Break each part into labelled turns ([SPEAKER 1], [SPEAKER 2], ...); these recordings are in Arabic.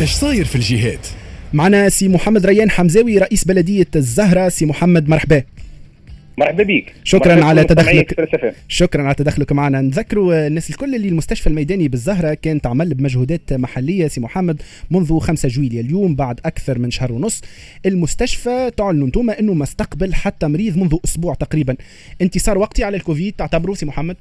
[SPEAKER 1] إيش صاير في الجهات
[SPEAKER 2] معنا سي محمد ريان حمزاوي رئيس بلدية الزهرة. سي محمد مرحبا.
[SPEAKER 3] مرحبا بك
[SPEAKER 2] شكرا
[SPEAKER 3] مرحبا
[SPEAKER 2] على تدخلك. شكرا على تدخلك معنا. نذكروا الناس الكل اللي المستشفى الميداني بالزهرة كان تعمل بمجهودات محلية. سي محمد منذ 5 جويلية اليوم بعد أكثر من شهر ونص المستشفى تعلنوا أنتم أنه ما استقبل حتى مريض منذ أسبوع تقريبا. انتصار وقتي على الكوفيد تعتبروا سي محمد؟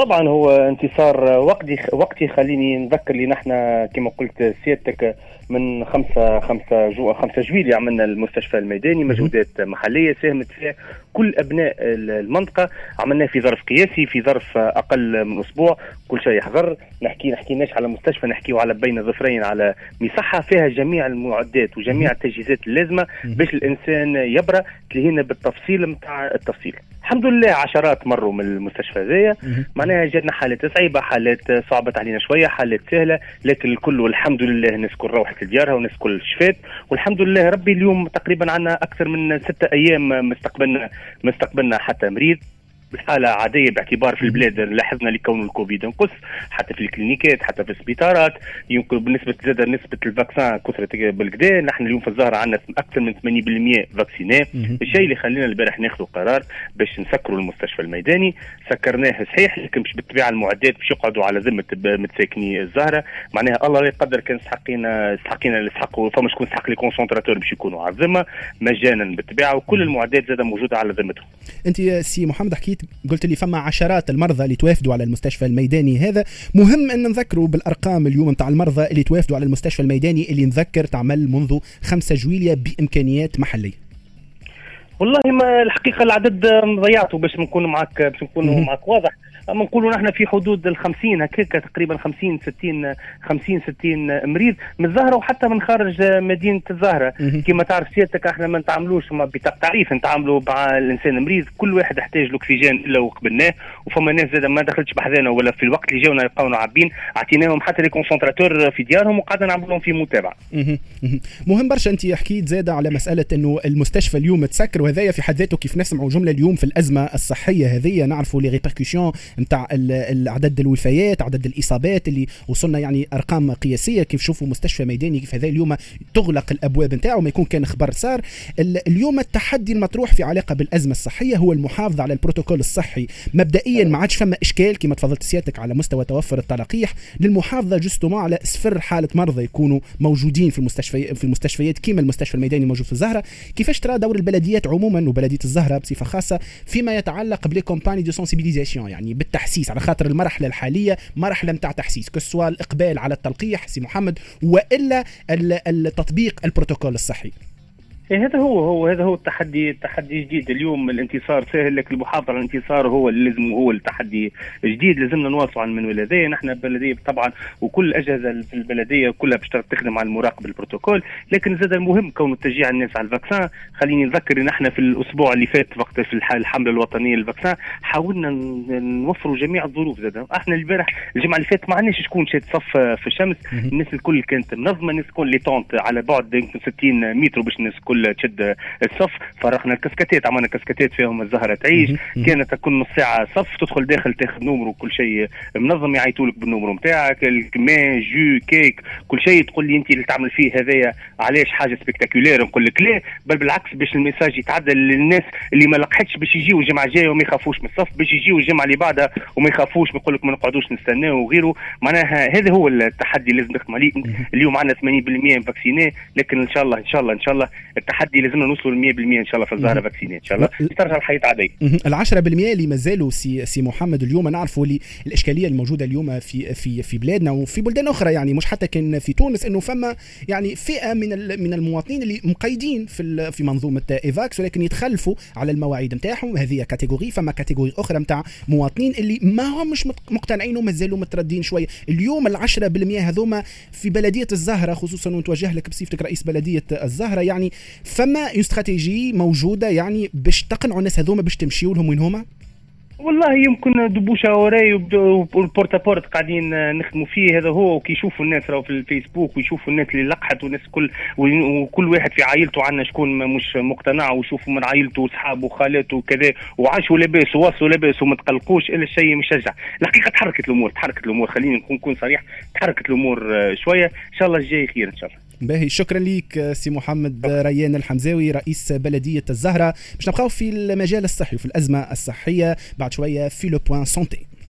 [SPEAKER 3] طبعا هو انتصار وقتي وقتي. خليني نذكر لي نحن كما قلت سيادتك من خمسة خمسة جو خمسة جويلية عملنا المستشفى الميداني مجهودات محلية ساهمت فيها كل أبناء المنطقة. عملناه في ظرف قياسي في ظرف أقل من أسبوع. كل شيء يحضر. نحكي نحكيناش على مستشفى نحكيو على بين ظفرين على مصحة فيها جميع المعدات وجميع التجهيزات اللازمة باش الإنسان يبرأ. تلهينا بالتفصيل متاع التفصيل. الحمد لله عشرات مروا من المستشفى هذايا. معناها جاتنا حالات صعيبة حالات صعبت علينا شوية حالات سهلة لكن الكل والحمد لله الناس الكل روحت لديارها والناس الكل شفات والحمد لله ربي اليوم تقريبا عندنا أكثر من ستة أيام ما استقبلنا ما استقبلنا حتى مريض. بحالة عادية باعتبار في البلاد لاحظنا لكون الكوفيد انقص حتى في الكلينيكات حتى في السبيطارات يمكن بالنسبة زاد نسبة ال vaccin كثرت بالكدا نحن اليوم في الزهرة عندنا أكثر من 80% vaccinés الشيء اللي خلينا البارح ناخذ قرار باش نسكروا المستشفى الميداني. سكرناه صحيح لكن مش بالطبيعة المعدات باش يقعدوا على ذمة متساكني الزهرة. معناها الله لا يقدر كان سحقينا سحقينا اللي سحقوا فما شكون سحق لي concentrateur باش يكونوا على الذمة. مجانا بالطبيعة وكل المعدات زاد موجودة على ذمتهم.
[SPEAKER 2] أنت سي محمد حكيت قلت لي فما عشرات المرضى اللي توافدوا على المستشفى الميداني هذا. مهم أن نذكروا بالأرقام اليوم نتاع المرضى اللي توافدوا على المستشفى الميداني اللي نذكر تعمل منذ 5 جويلية بإمكانيات محلية.
[SPEAKER 3] والله ما الحقيقة العدد ضيعته باش نكون معك باش نكون معك واضح. نقولوا نحن في حدود ال 50 هكاك تقريبا 50 60 50 60 مريض من الزهرة وحتى من خارج مدينة الزهرة. كما تعرف سيادتك إحنا ما نتعاملوش بطاقه تعريف نتعاملوا مع الإنسان المريض كل واحد يحتاج الاكسجين إلا وقبلناه وفما ناس زاد ما دخلتش بحذانا ولا في الوقت اللي جاونا لقاونا عابين. أعطيناهم حتى لي كونسنتراتور في ديارهم وقعدنا نعمل لهم في متابعة.
[SPEAKER 2] مهم. برشا أنت حكيت زاد على مسألة إنه المستشفى اليوم تسكر وهذايا في حد ذاته كيف نسمعوا جملة اليوم في الأزمة الصحية هذه نعرفوا les répercussions نتاع عدد الوفيات عدد الإصابات اللي وصلنا يعني أرقام قياسية. كيف شوفوا مستشفى ميداني كيف هذا اليوم تغلق الأبواب نتاعو ما يكون كان خبر صار اليوم التحدي المطروح في علاقة بالأزمة الصحية هو المحافظة على البروتوكول الصحي. مبدئيا ما عادش فما إشكال كما تفضلت سيادتك على مستوى توفر التلقيح. للمحافظة justement على صفر حالة مرضى يكونوا موجودين في المستشفى في المستشفيات كما المستشفى الميداني موجود في الزهرة. كيفاش ترى دور البلديات عموما وبلدية الزهرة بصفة خاصة فيما يتعلق ب les campagnes de sensibilisation يعني بالتحسيس على خاطر المرحلة الحالية مرحلة نتاع تحسيس que ce soit الإقبال على التلقيح سي محمد وإلا التطبيق البروتوكول الصحي.
[SPEAKER 3] هذا هو هو هذا هو التحدي التحدي جديد اليوم الانتصار سهل لك المحافظه على الانتصار هو اللي لازم هو التحدي جديد لازمنا نواصلوا على المنواليه نحن البلديه طبعا وكل الاجهزه في البلدية كلها باش تخدم على المراقبه البروتوكول. لكن زاد المهم كونه تشجيع الناس على ال vaccin. خليني نذكر إن إحنا في الأسبوع اللي فات وقت في الحملة الوطنية لل vaccin حاولنا نوفروا جميع الظروف زاد. إحنا البارح الجمعة اللي فاتت ما عندناش شكون شاد صف في الشمس. الناس الكل كانت منظمة الناس الكل les tentes على بعد يمكن 60 متر باش الناس الكل تشد الصف. فرقنا الكسكتات عملنا كسكتات فيهم الزهرة تعيش. كانت كل نص ساعة صف تدخل داخل تاخذ numéro وكل شيء منظم يعيطوا لك بال numéro نتاعك الماء jus cake كل شيء. تقول لي انت اللي تعمل فيه هذايا علاش حاجة spectaculaire نقول لك لا بل بالعكس باش ال message يتعدى للناس اللي ما لقحتش باش يجيو الجمعة الجاية وما يخافوش من الصف. باش يجيو الجمعة اللي بعدها وما يخافوش يقول لك ما نقعدوش نستناو وغيره. معناها هذا هو التحدي اللي لازم نخدم عليه. اليوم عندنا 80% vaccinés لكن إن شاء الله إن شاء الله إن شاء الله التحدي لازمنا نوصلوا ل 100% إن شاء الله في الزهره vaccinés إن شاء الله. ترجع الحياة عادية.
[SPEAKER 2] ال 10% اللي مازالوا سي سي محمد اليوم نعرفوا اللي الإشكالية الموجودة اليوم في في في بلادنا وفي بلدان أخرى يعني مش حتى كان في تونس إنه فما يعني فئة من من المواطنين اللي مقيدين في في منظومة إيفاكس ولكن يتخلفوا على المواعيد نتاعهم هذه catégorie فما catégorie أخرى نتاع مواطنين اللي ما همش مقتنعين ومازالوا مترددين شوية اليوم ال 10% هذوما في بلدية الزهرة خصوصا ونتوجه لك بصفتك رئيس بلدية الزهرة يعني فما استراتيجي موجودة يعني باش تقنعوا الناس هذوما باش تمشيوا لهم وين هما؟
[SPEAKER 3] والله يمكن de bouche à oreille وال porte-à-porte قاعدين نخدموا فيه. هذا هو وكي يشوفوا الناس راهو في الفيسبوك ويشوفوا الناس اللي لقحت والناس كل وكل واحد في عائلته عندنا شكون مش مقتنع ويشوفوا من عائلته وصحابه وخالاته وكذا وعاشوا لاباس ووصلوا لاباس وما تقلقوش إلا الشيء مشجع الحقيقة تحركت الأمور تحركت الأمور. خليني نكون صريح تحركت الأمور آه، شوية. إن شاء الله الجاي خير إن شاء الله.
[SPEAKER 2] باهي. شكرا ليك سي محمد ريان الحمزاوي رئيس بلدية الزهرة. باش نبقاو في المجال الصحي وفي الأزمة الصحية بعد شوية في le point santé